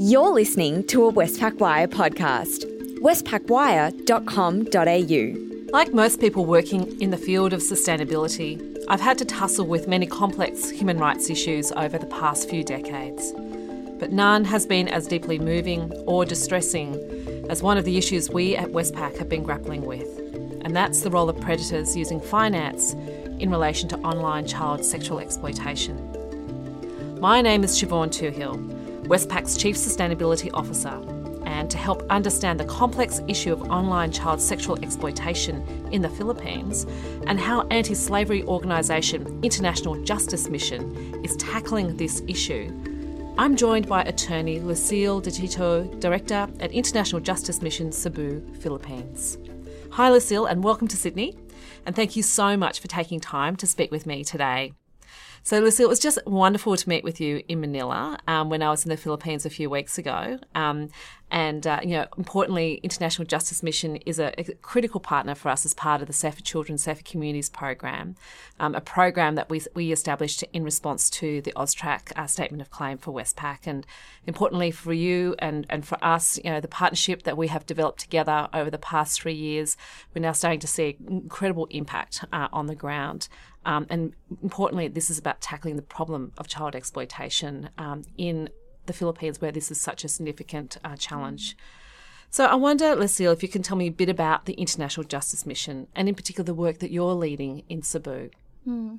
You're listening to a Westpac Wire podcast. westpacwire.com.au. Like most people working in the field of sustainability, I've had to tussle with many complex human rights issues over the past few decades. But none has been as deeply moving or distressing as one of the issues we at Westpac have been grappling with, and that's the role of predators using finance in relation to online child sexual exploitation. My name is Siobhan Toohill. Westpac's Chief Sustainability Officer, and to help understand the complex issue of online child sexual exploitation in the Philippines and how anti slavery organisation International Justice Mission is tackling this issue. I'm joined by attorney Lucille Dejito, Director at International Justice Mission Cebu, Philippines. Hi, Lucille, and welcome to Sydney. And thank you so much for taking time to speak with me today. So, Lucy, it was just wonderful to meet with you in Manila um, when I was in the Philippines a few weeks ago. Um, and, uh, you know, importantly, International Justice Mission is a, a, critical partner for us as part of the Safer Children, Safer Communities program, um, a program that we, we established in response to the AUSTRAC uh, statement of claim for Westpac. And importantly for you and, and for us, you know, the partnership that we have developed together over the past three years, we're now starting to see incredible impact uh, on the ground. Um, and importantly, this is about tackling the problem of child exploitation um, in the Philippines, where this is such a significant uh, challenge. So I wonder, Lucille, if you can tell me a bit about the International Justice Mission and in particular the work that you're leading in Cebu. Hmm.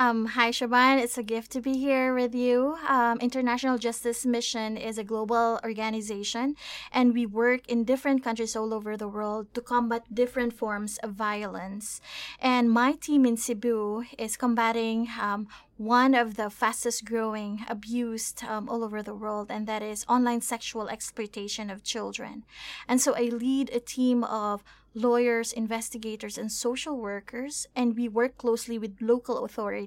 Um, hi, Siobhan. It's a gift to be here with you. Um, International Justice Mission is a global organization, and we work in different countries all over the world to combat different forms of violence. And my team in Cebu is combating um, one of the fastest growing abused um, all over the world, and that is online sexual exploitation of children. And so I lead a team of lawyers, investigators, and social workers, and we work closely with local authorities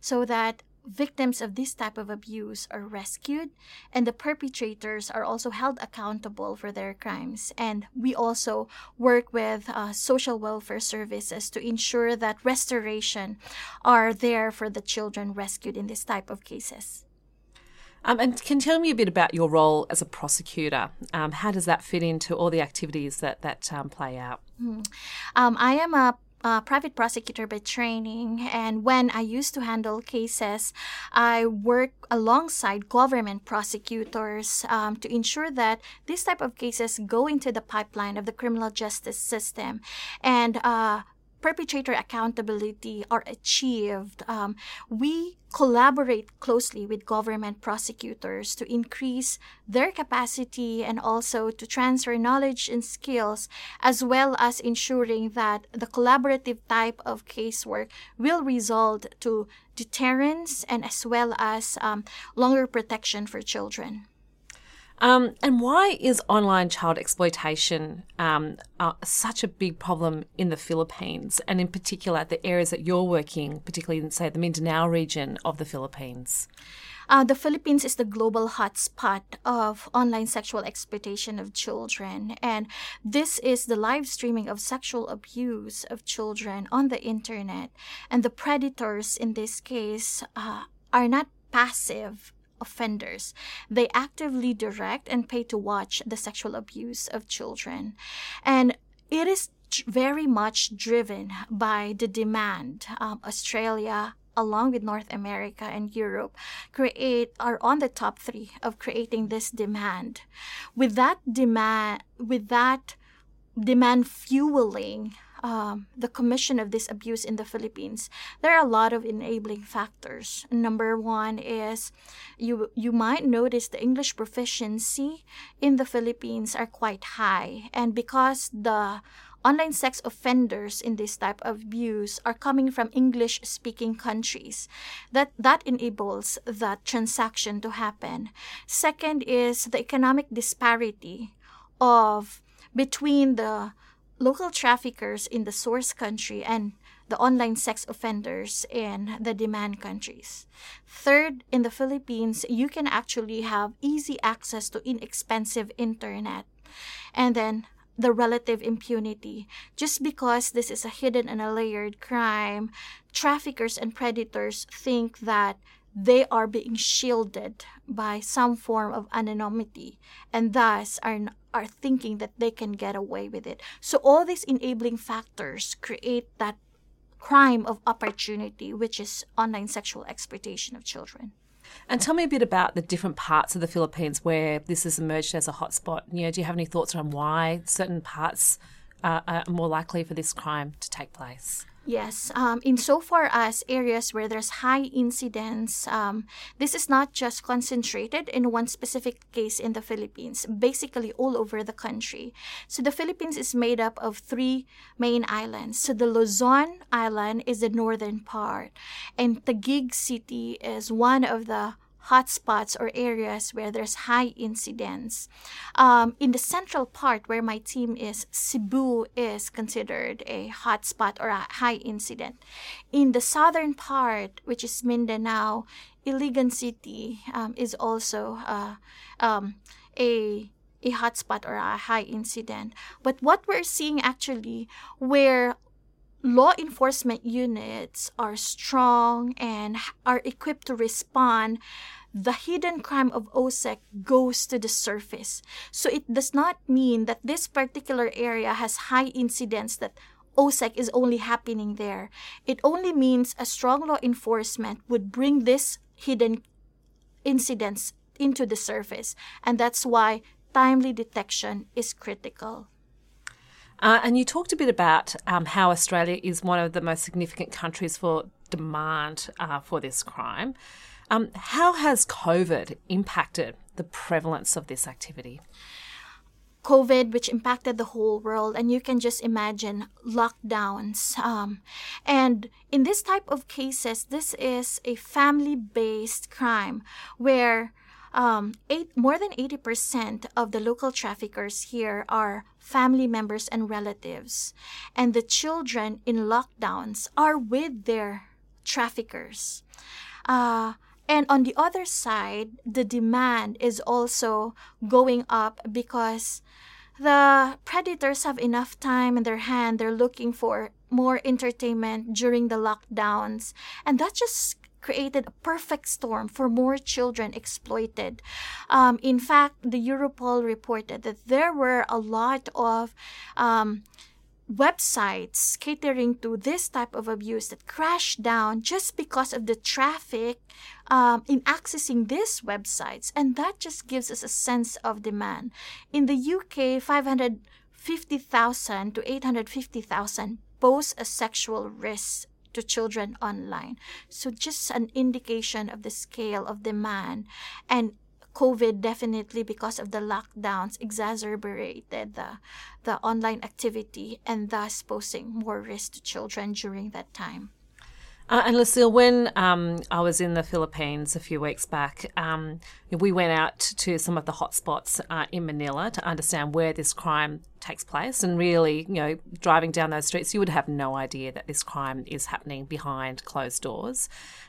so that victims of this type of abuse are rescued and the perpetrators are also held accountable for their crimes and we also work with uh, social welfare services to ensure that restoration are there for the children rescued in this type of cases um, and can you tell me a bit about your role as a prosecutor? Um, how does that fit into all the activities that that um, play out? Mm. I am a uh, private prosecutor by training, and when I used to handle cases, I work alongside government prosecutors um, to ensure that this type of cases go into the pipeline of the criminal justice system, and uh, perpetrator accountability are achieved, um, we collaborate closely with government prosecutors to increase their capacity and also to transfer knowledge and skills, as well as ensuring that the collaborative type of casework will result to deterrence and as well as um, longer protection for children. Um, and why is online child exploitation um, uh, such a big problem in the Philippines, and in particular the areas that you're working, particularly in, say, the Mindanao region of the Philippines? Uh, the Philippines is the global hotspot of online sexual exploitation of children, and this is the live streaming of sexual abuse of children on the internet. And the predators in this case uh, are not passive offenders. They actively direct and pay to watch the sexual abuse of children. And it is very much driven by the demand. Um, Australia, along with North America and Europe, create are on the top three of creating this demand. With that demand, with that demand fueling um, the commission of this abuse in the Philippines, there are a lot of enabling factors. Number one is you you might notice the English proficiency in the Philippines are quite high, and because the online sex offenders in this type of abuse are coming from English speaking countries. That that enables that transaction to happen. Second is the economic disparity of between the local traffickers in the source country and the online sex offenders in the demand countries. Third, in the Philippines, you can actually have easy access to inexpensive internet. And then the relative impunity. Just because this is a hidden and a layered crime, traffickers and predators think that they are being shielded by some form of anonymity and thus are are thinking that they can get away with it. So all these enabling factors create that crime of opportunity which is online sexual exploitation of children. And tell me a bit about the different parts of the Philippines where this has emerged as a hotspot. You know, do you have any thoughts on why certain parts are more likely for this crime to take place? Yes, um, insofar as areas where there's high incidence, um, this is not just concentrated in one specific case in the Philippines, basically all over the country. So the Philippines is made up of three main islands. So the Luzon Island is the northern part, and Taguig City is one of the hotspots or areas where there's high incidence. Um, in the central part where my team is, Cebu is considered a hotspot or a high incident. In the southern part, which is Mindanao, Iligan City um, is also uh, um, a a hotspot or a high incident. But what we're seeing actually, where law enforcement units are strong and are equipped to respond, the hidden crime of OSEC goes to the surface. So it does not mean that this particular area has high incidence that OSEC is only happening there. It only means a strong law enforcement would bring this hidden incidents into the surface. And that's why timely detection is critical. Uh, and you talked a bit about um, how Australia is one of the most significant countries for demand uh, for this crime. Um, how has COVID impacted the prevalence of this activity? COVID, which impacted the whole world, and you can just imagine lockdowns. Um, and in this type of cases, this is a family based crime where um, eight, more than 80% of the local traffickers here are family members and relatives. And the children in lockdowns are with their traffickers. Uh, and on the other side, the demand is also going up because the predators have enough time in their hand. They're looking for more entertainment during the lockdowns. And that just created a perfect storm for more children exploited. Um, in fact, the Europol reported that there were a lot of um, websites catering to this type of abuse that crashed down just because of the traffic um, in accessing these websites. And that just gives us a sense of demand. In the UK, 550,000 to 850,000 pose a sexual risk to children online. So, just an indication of the scale of demand. And COVID definitely, because of the lockdowns, exacerbated the, the online activity and thus posing more risk to children during that time. Uh, and Lucille, when um, I was in the Philippines a few weeks back, um, we went out to some of the hotspots uh, in Manila to understand where this crime takes place. And really, you know, driving down those streets, you would have no idea that this crime is happening behind closed doors.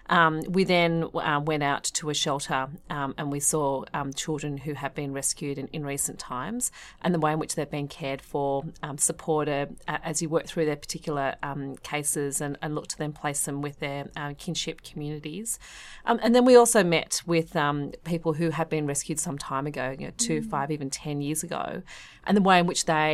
Um, we then uh, went out to a shelter um, and we saw um, children who have been rescued in, in, recent times and the way in which they've been cared for, um, supported uh, as you work through their particular um, cases and, and, look to then place them with their uh, kinship communities. Um, and then we also met with people who have been rescued some time ago, you know, two, mm. five, even 10 years ago, and the way in which they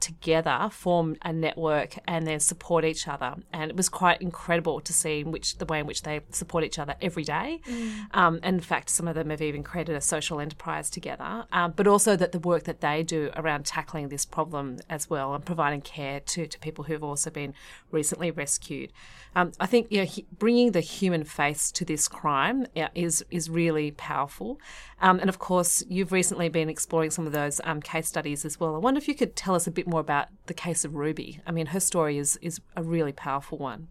together form a network and then support each other. And it was quite incredible to see which the way in which they support each other every day. Mm. Um, and in fact, some of them have even created a social enterprise together. Um, but also that the work that they do around tackling this problem as well and providing care to, to people who have also been recently rescued. Um, I think you know, he, bringing the human face to this crime is is really powerful. Um, and of course, you've recently been exploring some of those um, case studies as well. I wonder if you could tell us a bit more about the case of Ruby. I mean, her story is is a really powerful one.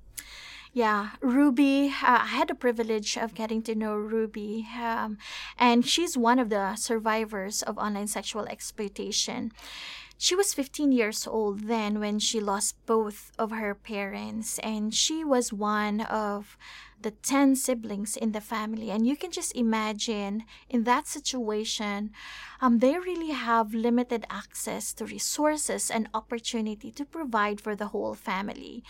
Yeah, Ruby, uh, I had the privilege of getting to know Ruby, um, and she's one of the survivors of online sexual exploitation. She was 15 years old then when she lost both of her parents, and she was one of the 10 siblings in the family. And you can just imagine in that situation, um, they really have limited access to resources and opportunity to provide for the whole family.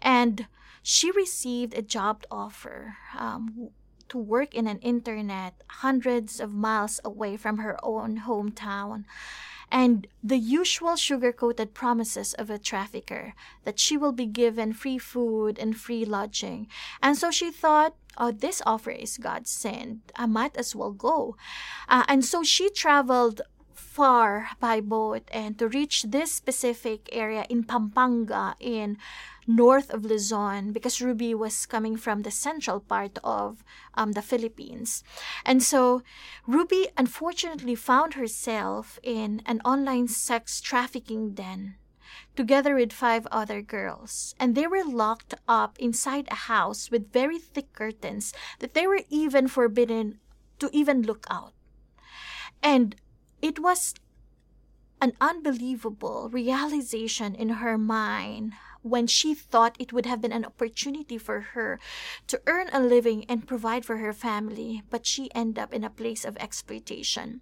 And she received a job offer um, to work in an internet hundreds of miles away from her own hometown and the usual sugar coated promises of a trafficker that she will be given free food and free lodging. And so she thought, oh, this offer is God sent. I might as well go. Uh, and so she traveled far by boat and to reach this specific area in Pampanga in north of Luzon because Ruby was coming from the central part of um, the Philippines. And so Ruby unfortunately found herself in an online sex trafficking den together with five other girls. And they were locked up inside a house with very thick curtains that they were even forbidden to even look out. And it was an unbelievable realization in her mind when she thought it would have been an opportunity for her to earn a living and provide for her family, but she ended up in a place of exploitation.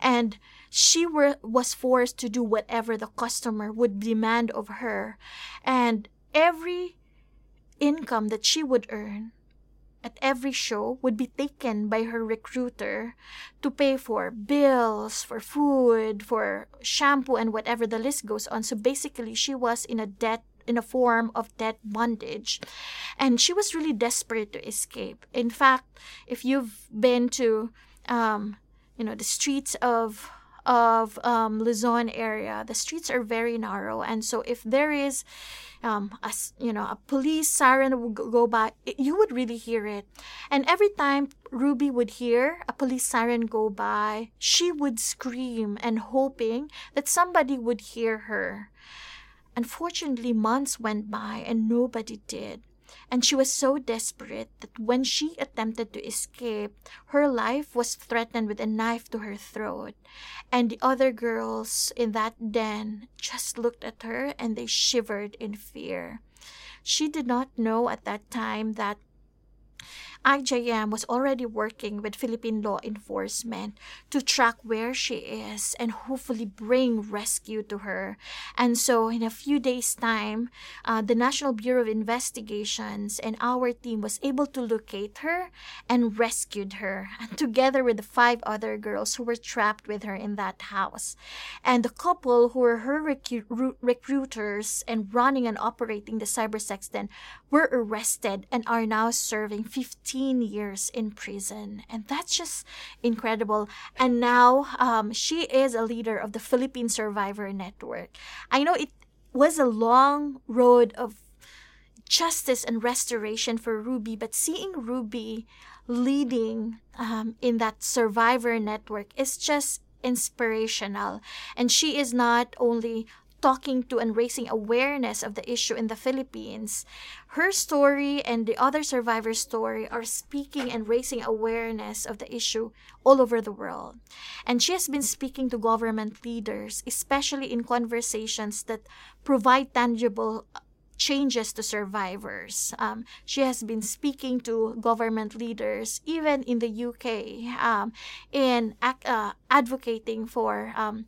And she were, was forced to do whatever the customer would demand of her. And every income that she would earn at every show would be taken by her recruiter to pay for bills, for food, for shampoo, and whatever the list goes on. So basically, she was in a debt in a form of debt bondage. And she was really desperate to escape. In fact, if you've been to, um, you know, the streets of of um, Luzon area, the streets are very narrow, and so if there is, um, a you know, a police siren would go by, you would really hear it. And every time Ruby would hear a police siren go by, she would scream and hoping that somebody would hear her. Unfortunately, months went by and nobody did. And she was so desperate that when she attempted to escape, her life was threatened with a knife to her throat. And the other girls in that den just looked at her and they shivered in fear. She did not know at that time that IJM was already working with Philippine law enforcement to track where she is and hopefully bring rescue to her. And so, in a few days' time, uh, the National Bureau of Investigations and our team was able to locate her and rescued her, and together with the five other girls who were trapped with her in that house. And the couple who were her recu- recruiters and running and operating the cybersex den were arrested and are now serving 15 15 years in prison. And that's just incredible. And now um, she is a leader of the Philippine Survivor Network. I know it was a long road of justice and restoration for Ruby, but seeing Ruby leading um, in that survivor network is just inspirational. And she is not only talking to and raising awareness of the issue in the Philippines. Her story and the other survivors' story are speaking and raising awareness of the issue all over the world. And she has been speaking to government leaders, especially in conversations that provide tangible changes to survivors. Um, she has been speaking to government leaders, even in the UK, um, in uh, advocating for um,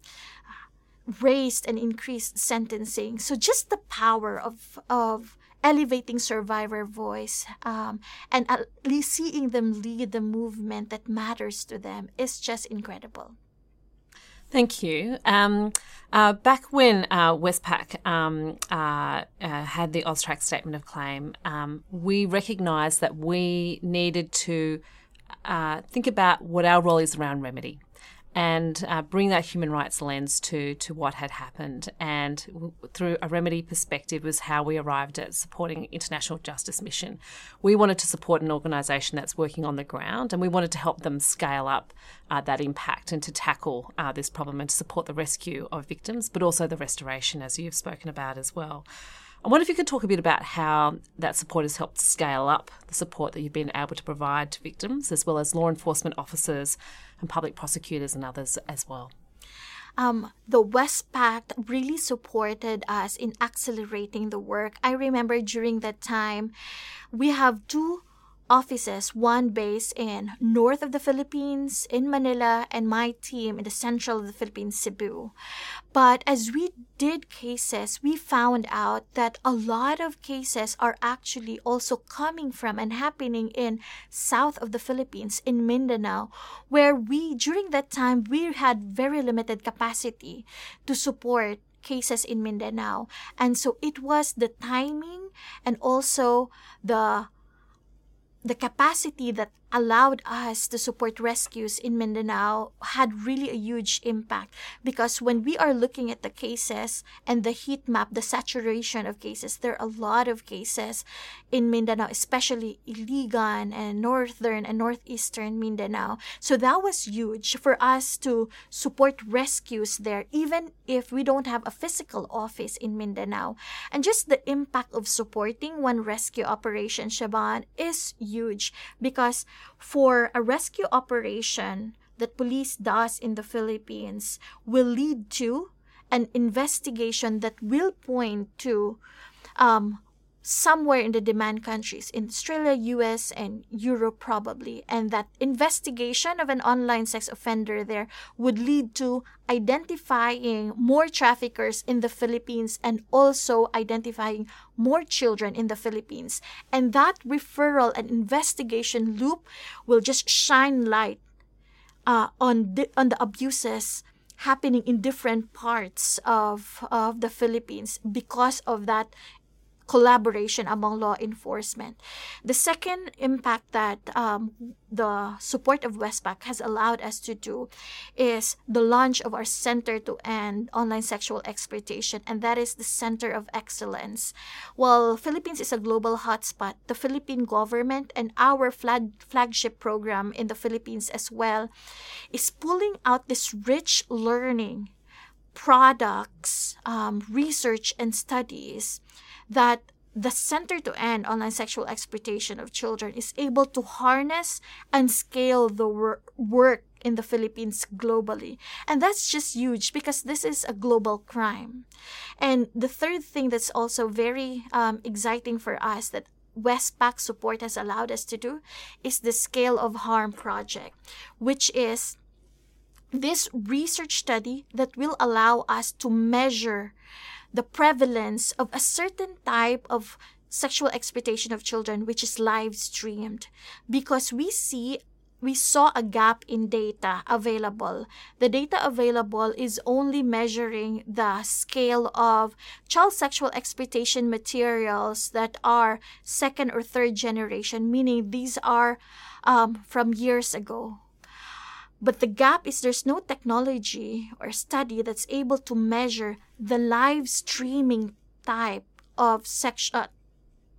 raised and increased sentencing. So just the power of of elevating survivor voice um, and at least seeing them lead the movement that matters to them is just incredible. Thank you. Um, uh, back when uh, Westpac um, uh, uh had the AUSTRAC statement of claim, um, we recognised that we needed to uh, think about what our role is around remedy and uh, bring that human rights lens to to what had happened. And w- through a remedy perspective was how we arrived at supporting International Justice Mission. We wanted to support an organisation that's working on the ground, and we wanted to help them scale up uh, that impact and to tackle uh, this problem and to support the rescue of victims, but also the restoration, as you've spoken about as well. I wonder if you could talk a bit about how that support has helped scale up the support that you've been able to provide to victims, as well as law enforcement officers and public prosecutors and others as well. Um, the Westpac really supported us in accelerating the work. I remember during that time, we have two offices, one based in north of the Philippines, in Manila, and my team in the central of the Philippines, Cebu. But as we did cases, we found out that a lot of cases are actually also coming from and happening in south of the Philippines, in Mindanao, where we, during that time, we had very limited capacity to support cases in Mindanao. And so it was the timing and also the the capacity that allowed us to support rescues in Mindanao had really a huge impact because when we are looking at the cases and the heat map, the saturation of cases, there are a lot of cases in Mindanao, especially Iligan and northern and northeastern Mindanao. So that was huge for us to support rescues there, even if we don't have a physical office in Mindanao. And just the impact of supporting one rescue operation, Siobhan, is huge because for a rescue operation that police does in the Philippines will lead to an investigation that will point to um, somewhere in the demand countries, in Australia, US, and Europe probably, and that investigation of an online sex offender there would lead to identifying more traffickers in the Philippines and also identifying more children in the Philippines. And that referral and investigation loop will just shine light uh, on, the, on the abuses happening in different parts of, of the Philippines because of that collaboration among law enforcement. The second impact that um, the support of Westpac has allowed us to do is the launch of our Center to End Online Sexual Exploitation, and that is the Center of Excellence. While Philippines is a global hotspot, the Philippine government and our flag, flagship program in the Philippines as well is pulling out this rich learning products, um, research, and studies that the Center to End Online Sexual Exploitation of Children is able to harness and scale the wor- work in the Philippines globally. And that's just huge because this is a global crime. And the third thing that's also very um, exciting for us that Westpac support has allowed us to do is the Scale of Harm project, which is this research study that will allow us to measure the prevalence of a certain type of sexual exploitation of children which is live streamed because we see we saw a gap in data available. The data available is only measuring the scale of child sexual exploitation materials that are second or third generation, meaning these are um, from years ago. But the gap is there's no technology or study that's able to measure the live streaming type of uh,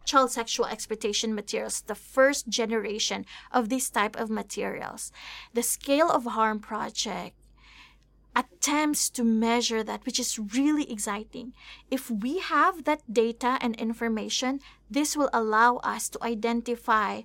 child sexual exploitation materials, the first generation of this type of materials. The Scale of Harm project attempts to measure that, which is really exciting. If we have that data and information, this will allow us to identify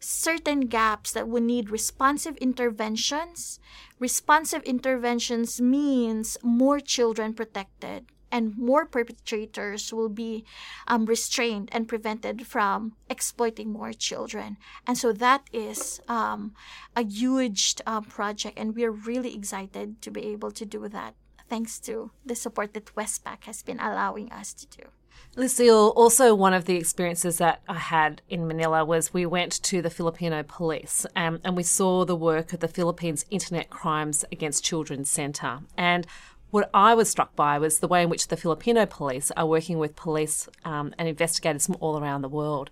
certain gaps that would need responsive interventions. Responsive interventions means more children protected and more perpetrators will be um, restrained and prevented from exploiting more children. And so that is um, a huge um, project, and we're really excited to be able to do that thanks to the support that Westpac has been allowing us to do. Lucille, also one of the experiences that I had in Manila was we went to the Filipino police um, and we saw the work of the Philippines Internet Crimes Against Children Centre. And what I was struck by was the way in which the Filipino police are working with police um, and investigators from all around the world.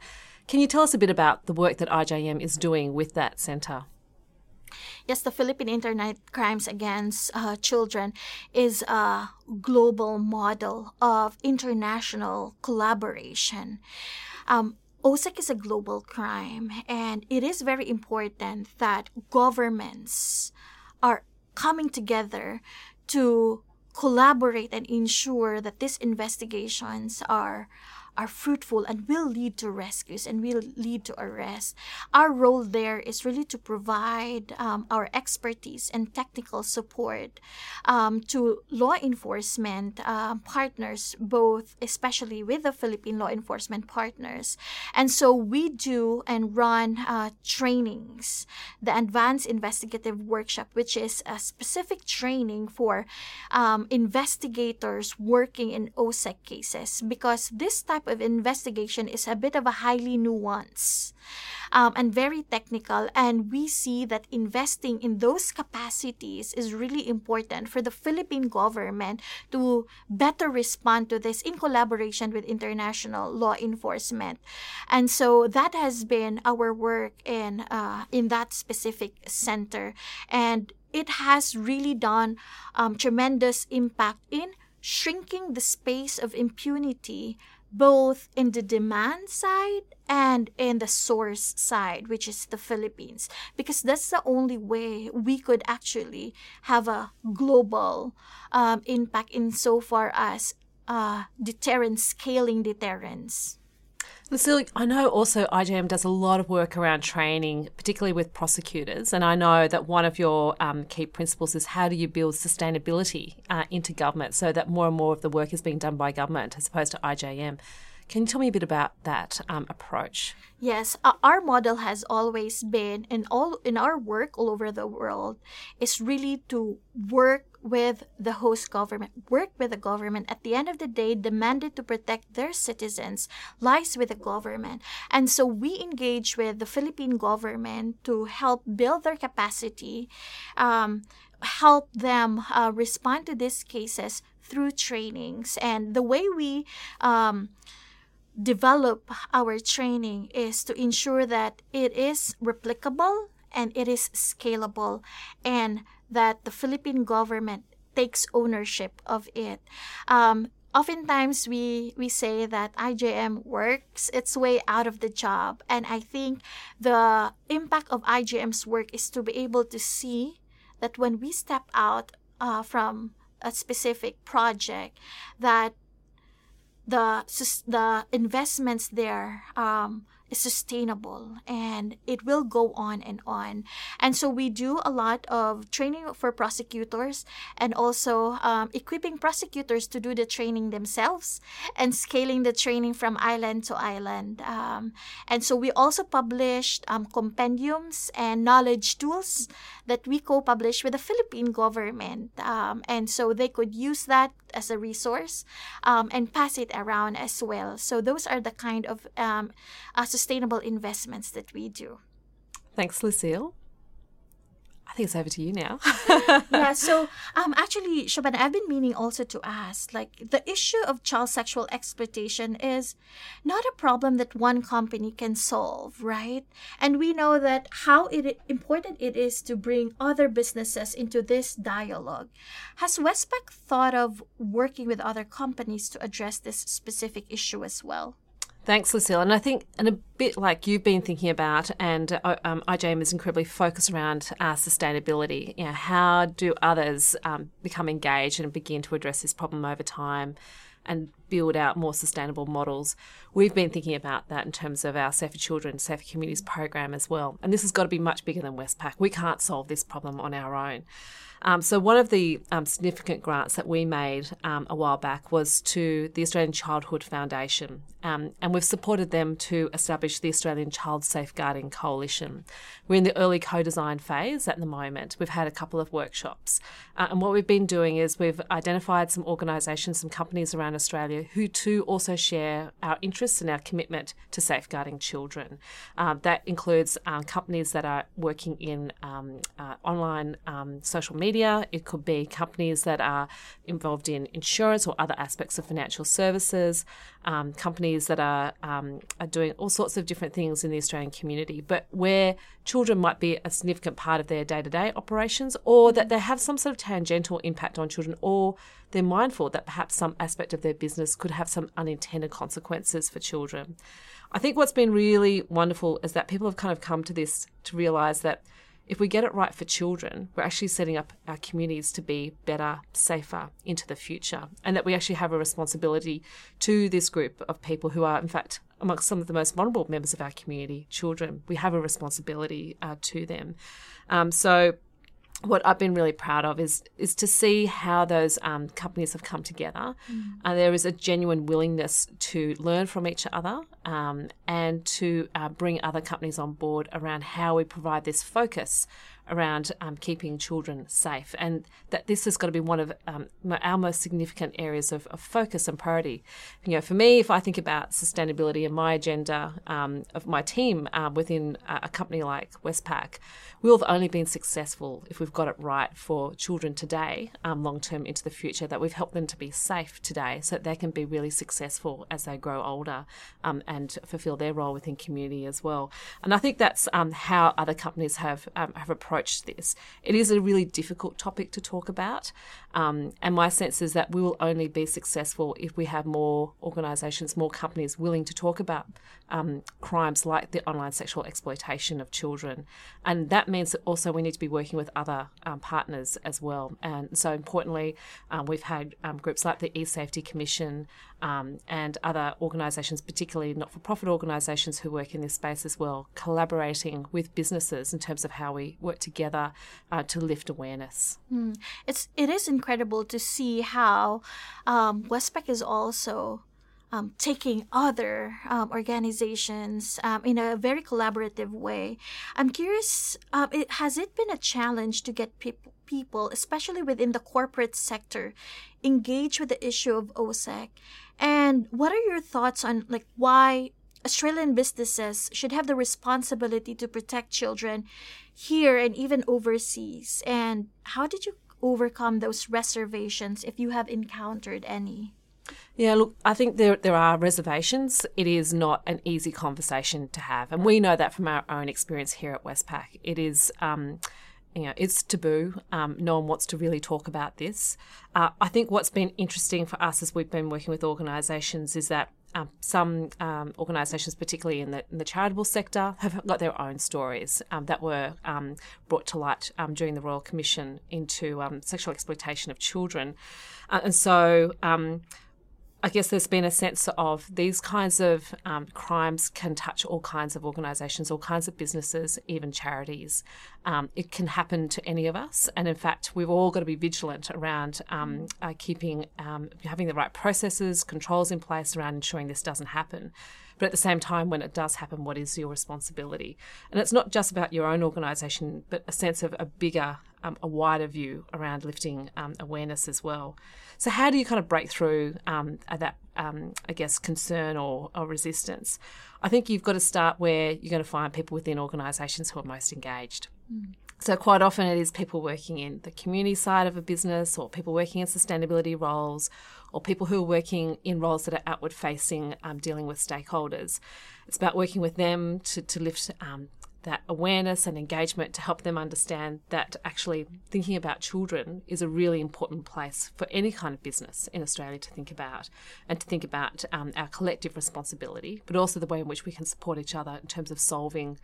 Can you tell us a bit about the work that IJM is doing with that centre? Yes, the Philippine Internet Crimes Against uh, Children is a global model of international collaboration. Um, OSEC is a global crime, and it is very important that governments are coming together to collaborate and ensure that these investigations are are fruitful and will lead to rescues and will lead to arrest. Our role there is really to provide um, our expertise and technical support um, to law enforcement uh, partners, both especially with the Philippine law enforcement partners. And so we do and run uh, trainings, the Advanced Investigative Workshop, which is a specific training for um, investigators working in OSEC cases because this type of investigation is a bit of a highly nuanced um, and very technical. And we see that investing in those capacities is really important for the Philippine government to better respond to this in collaboration with international law enforcement. And so that has been our work in uh, in that specific center, and it has really done um, tremendous impact in shrinking the space of impunity both in the demand side and in the source side, which is the Philippines, because that's the only way we could actually have a global um, impact insofar as uh, deterrence, scaling deterrence. Lucille, I know also IJM does a lot of work around training, particularly with prosecutors. And I know that one of your um, key principles is how do you build sustainability uh, into government so that more and more of the work is being done by government as opposed to IJM. Can you tell me a bit about that um, approach? Yes, our model has always been, in all in our work all over the world, is really to work with the host government, work with the government. At the end of the day, the mandate to protect their citizens lies with the government. And so we engage with the Philippine government to help build their capacity, um, help them uh, respond to these cases through trainings. And the way we um, develop our training is to ensure that it is replicable and it is scalable and that the Philippine government takes ownership of it. Um, oftentimes we we say that IJM works its way out of the job and I think the impact of IJM's work is to be able to see that when we step out uh, from a specific project that the the investments there um, is sustainable and it will go on and on. And so we do a lot of training for prosecutors and also um, equipping prosecutors to do the training themselves and scaling the training from island to island. Um, and so we also published um, compendiums and knowledge tools that we co publish with the Philippine government. Um, and so they could use that as a resource um, and pass it around as well. So those are the kind of uh, sustainable investments that we do. Thanks, Lucille. I think it's over to you now. yeah, so um, actually, Siobhan, I've been meaning also to ask like, the issue of child sexual exploitation is not a problem that one company can solve, right? And we know that how it, important it is to bring other businesses into this dialogue. Has Westpac thought of working with other companies to address this specific issue as well? Thanks, Lucille. And I think, and a bit like you've been thinking about, and uh, um, IJM is incredibly focused around uh, sustainability. You know, how do others um, become engaged and begin to address this problem over time? and build out more sustainable models. We've been thinking about that in terms of our Safer Children, Safer Communities program as well. And this has got to be much bigger than Westpac. We can't solve this problem on our own. Um, so, one of the um, significant grants that we made um, a while back was to the Australian Childhood Foundation, um, and we've supported them to establish the Australian Child Safeguarding Coalition. We're in the early co design phase at the moment. We've had a couple of workshops, uh, and what we've been doing is we've identified some organisations, some companies around Australia who too also share our interests and our commitment to safeguarding children. Uh, that includes uh, companies that are working in um, uh, online um, social media media. It could be companies that are involved in insurance or other aspects of financial services, um, companies that are, um, are doing all sorts of different things in the Australian community, but where children might be a significant part of their day to day operations, or that they have some sort of tangential impact on children, or they're mindful that perhaps some aspect of their business could have some unintended consequences for children. I think what's been really wonderful is that people have kind of come to this to realise that if we get it right for children, we're actually setting up our communities to be better, safer into the future. And that we actually have a responsibility to this group of people who are, in fact, amongst some of the most vulnerable members of our community, children. We have a responsibility uh, to them. Um, so, what I've been really proud of is is to see how those um, companies have come together. Mm. Uh, there is a genuine willingness to learn from each other um, and to uh, bring other companies on board around how we provide this focus around um, keeping children safe, and that this has got to be one of um, our most significant areas of, of, focus and priority. You know, for me, if I think about sustainability and my agenda um, of my team uh, within a company like Westpac, we'll have only been successful if we've got it right for children today, um, long term into the future. That we've helped them to be safe today, so that they can be really successful as they grow older um, and fulfil their role within community as well. And I think that's um, how other companies have have approached approach this. It is a really difficult topic to talk about, um, and my sense is that we will only be successful if we have more organisations, more companies willing to talk about um, crimes like the online sexual exploitation of children, and that means that also we need to be working with other um, partners as well. And so, importantly, um, we've had um, groups like the eSafety Commission um, and other organisations, particularly not-for-profit organisations who work in this space as well, collaborating with businesses in terms of how we work together uh, to lift awareness. Mm. It's it is incredible to see how um, Westpac is also um, taking other um, organizations um, in a very collaborative way. I'm curious, uh, it, has it been a challenge to get people, people, especially within the corporate sector, engage with the issue of OSEC? And what are your thoughts on like why Australian businesses should have the responsibility to protect children here and even overseas? And how did you overcome those reservations if you have encountered any? Yeah, look, I think there there are reservations. It is not an easy conversation to have, and we know that from our own experience here at Westpac. It is. Um, you know, it's taboo. Um, no one wants to really talk about this. Uh, I think what's been interesting for us as we've been working with organisations is that um, some um, organisations, particularly in the, in the, charitable sector, have got their own stories um, that were um, brought to light um, during the Royal Commission into sexual exploitation of children. Uh, and so I guess there's been a sense of these kinds of um, crimes can touch all kinds of organisations, all kinds of businesses, even charities. Um, it can happen to any of us, and in fact, we've all got to be vigilant around um, uh, keeping um, having the right processes, controls in place around ensuring this doesn't happen. But at the same time, when it does happen, what is your responsibility? And it's not just about your own organisation, but a sense of a bigger, um, a wider view around lifting um, awareness as well. So, how do you kind of break through um, that, um, I guess, concern or, or, resistance? I think you've got to start where you're going to find people within organisations who are most engaged. Mm. So, quite often it is people working in the community side of a business or people working in sustainability roles or people who are working in roles that are outward facing, um, dealing with stakeholders. It's about working with them to, to lift um, that awareness and engagement to help them understand that actually thinking about children is a really important place for any kind of business in Australia to think about and to think about um, our collective responsibility, but also the way in which we can support each other in terms of solving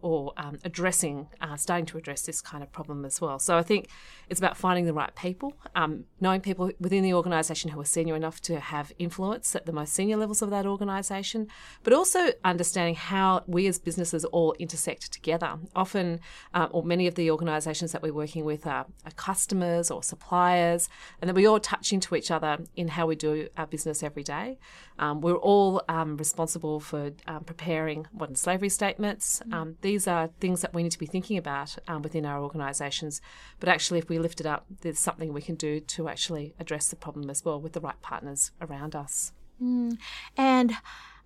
or um, addressing, uh, starting to address this kind of problem as well. So I think it's about finding the right people, um, knowing people within the organisation who are senior enough to have influence at the most senior levels of that organisation, but also understanding how we as businesses all intersect together. Often, uh, or many of the organisations that we're working with are, are customers or suppliers, and that we all touch into each other in how we do our business every day. Um, we're all um, responsible for um, preparing modern slavery statements. Mm these are things that we need to be thinking about um, within our organisations. But actually, if we lift it up, there's something we can do to actually address the problem as well with the right partners around us. Mm. And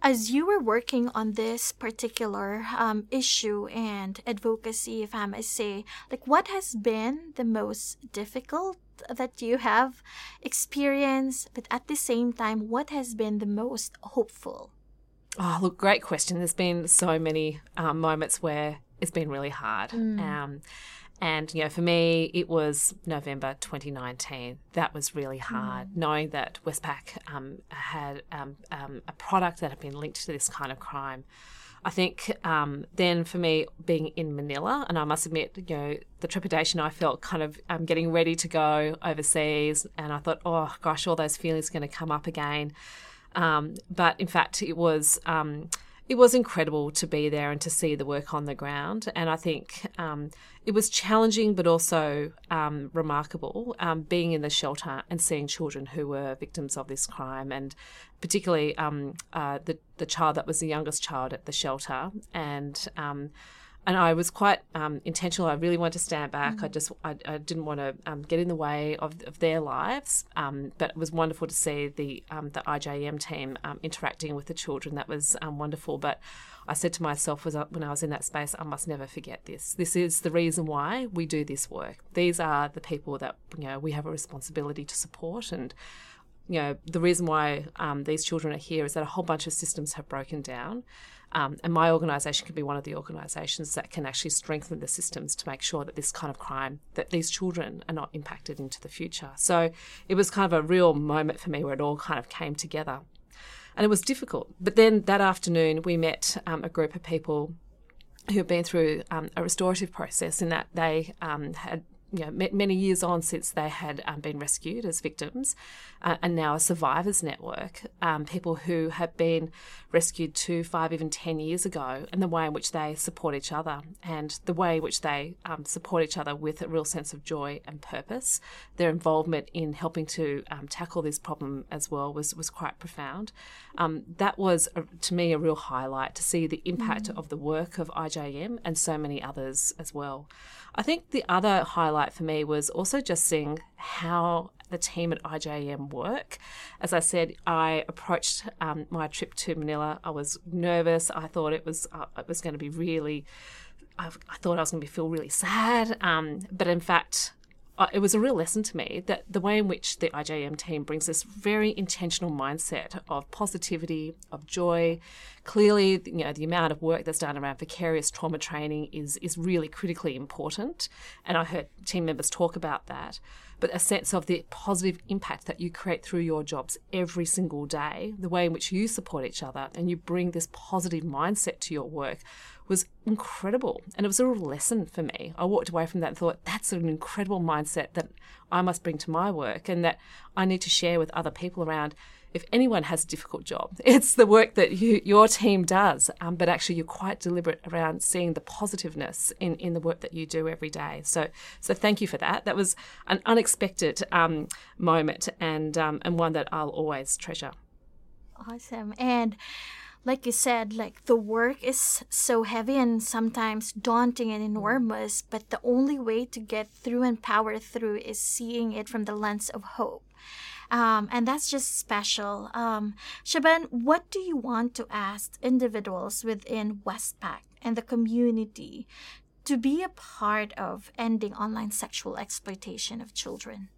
as you were working on this particular um, issue and advocacy, if I may say, like what has been the most difficult that you have experienced, but at the same time, what has been the most hopeful? Oh, look, great question. There's been so many um, moments where it's been really hard. Mm. Um, and, you know, for me, it was November 2019. That was really hard, mm. knowing that Westpac um, had um, um, a product that had been linked to this kind of crime. I think um, then for me, being in Manila, and I must admit, you know, the trepidation I felt kind of um, getting ready to go overseas, and I thought, oh gosh, all those feelings are going to come up again. Um, but in fact, it was um, it was incredible to be there and to see the work on the ground. And I think um, it was challenging, but also um, remarkable um, being in the shelter and seeing children who were victims of this crime, and particularly um, uh, the the child that was the youngest child at the shelter, and um, and I was quite um, intentional. I really wanted to stand back. Mm. I just I, I didn't want to um, get in the way of, of their lives. Um, but it was wonderful to see the um, the IJM team um, interacting with the children. That was um, wonderful. But I said to myself was when I was in that space, I must never forget this. This is the reason why we do this work. These are the people that you know we have a responsibility to support and you know, the reason why um, these children are here is that a whole bunch of systems have broken down. Um, and my organisation can be one of the organisations that can actually strengthen the systems to make sure that this kind of crime, that these children are not impacted into the future. So it was kind of a real moment for me where it all kind of came together. And it was difficult. But then that afternoon, we met um, a group of people who had been through um, a restorative process in that they um, had you know, many years on since they had um, been rescued as victims, uh, and now a survivors network, um, people who have been rescued two, five, even ten years ago, and the way in which they support each other, and the way in which they um, support each other with a real sense of joy and purpose. Their involvement in helping to um, tackle this problem as well was was quite profound. Um, that was a, to me a real highlight to see the impact mm. of the work of IJM and so many others as well. I think the other highlight for me was also just seeing how the team at IJM work. As I said, I approached um, my trip to Manila. I was nervous. I thought it was uh, it was going to be really. I, I, thought I was going to feel really sad, um, but in fact, Uh, it was a real lesson to me that the way in which the IJM team brings this very intentional mindset of positivity, of joy. Clearly, you know, the amount of work that's done around vicarious trauma training is is really critically important, and I heard team members talk about that. But a sense of the positive impact that you create through your jobs every single day, the way in which you support each other, and you bring this positive mindset to your work was incredible. And it was a real lesson for me. I walked away from that and thought, that's an incredible mindset that I must bring to my work and that I need to share with other people around. If anyone has a difficult job, it's the work that you, your team does, um, but actually you're quite deliberate around seeing the positiveness in, in the work that you do every day. So, so thank you for that. That was an unexpected um, moment and um, and one that I'll always treasure. Awesome. And like you said, like the work is so heavy and sometimes daunting and enormous, but the only way to get through and power through is seeing it from the lens of hope. Um, and that's just special. Um, Siobhan, what do you want to ask individuals within Westpac and the community to be a part of ending online sexual exploitation of children?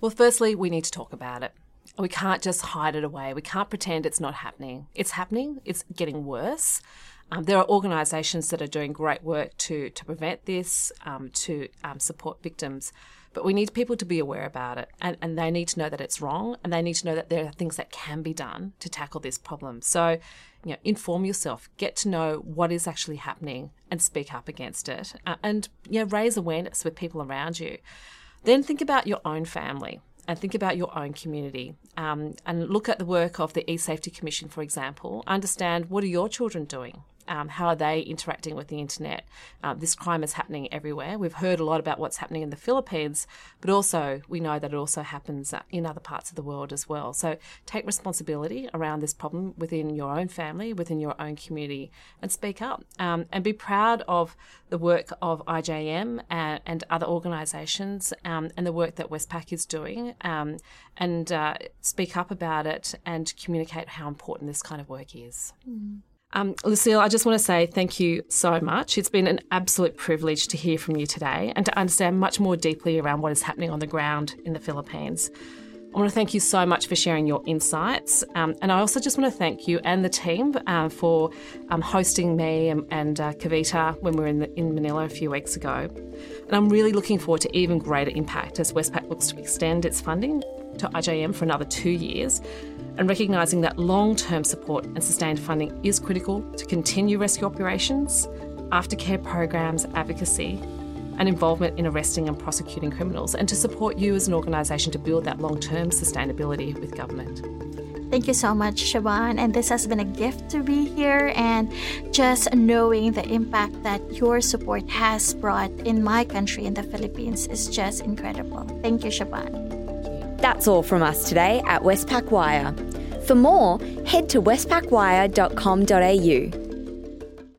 Well, firstly, we need to talk about it. We can't just hide it away. We can't pretend it's not happening. It's happening, it's getting worse. Um, there are organisations that are doing great work to, to prevent this, um, to um, support victims, but we need people to be aware about it and, and they need to know that it's wrong and they need to know that there are things that can be done to tackle this problem. So, you know, inform yourself, get to know what is actually happening and speak up against it uh, and you know, raise awareness with people around you. Then think about your own family and think about your own community um, and look at the work of the e-safety commission for example understand what are your children doing um, how are they interacting with the internet? Uh, this crime is happening everywhere. We've heard a lot about what's happening in the Philippines, but also we know that it also happens uh, in other parts of the world as well. So take responsibility around this problem within your own family, within your own community, and speak up. Um, and be proud of the work of IJM and, and other organisations um, and the work that Westpac is doing, um, and uh, speak up about it and communicate how important this kind of work is. Mm. Um, Lucille, I just want to say thank you so much. It's been an absolute privilege to hear from you today and to understand much more deeply around what is happening on the ground in the Philippines. I want to thank you so much for sharing your insights. Um, and I also just want to thank you and the team uh, for um, hosting me and, and uh, Kavita when we were in, the, in Manila a few weeks ago. And I'm really looking forward to even greater impact as Westpac looks to extend its funding to IJM for another two years and recognising that long term support and sustained funding is critical to continue rescue operations, aftercare programs, advocacy, and involvement in arresting and prosecuting criminals, and to support you as an organisation to build that long term sustainability with government. Thank you so much, Siobhan. And this has been a gift to be here. And just knowing the impact that your support has brought in my country, in the Philippines, is just incredible. Thank you, Siobhan. That's all from us today at Westpac Wire. For more, head to westpacwire.com.au.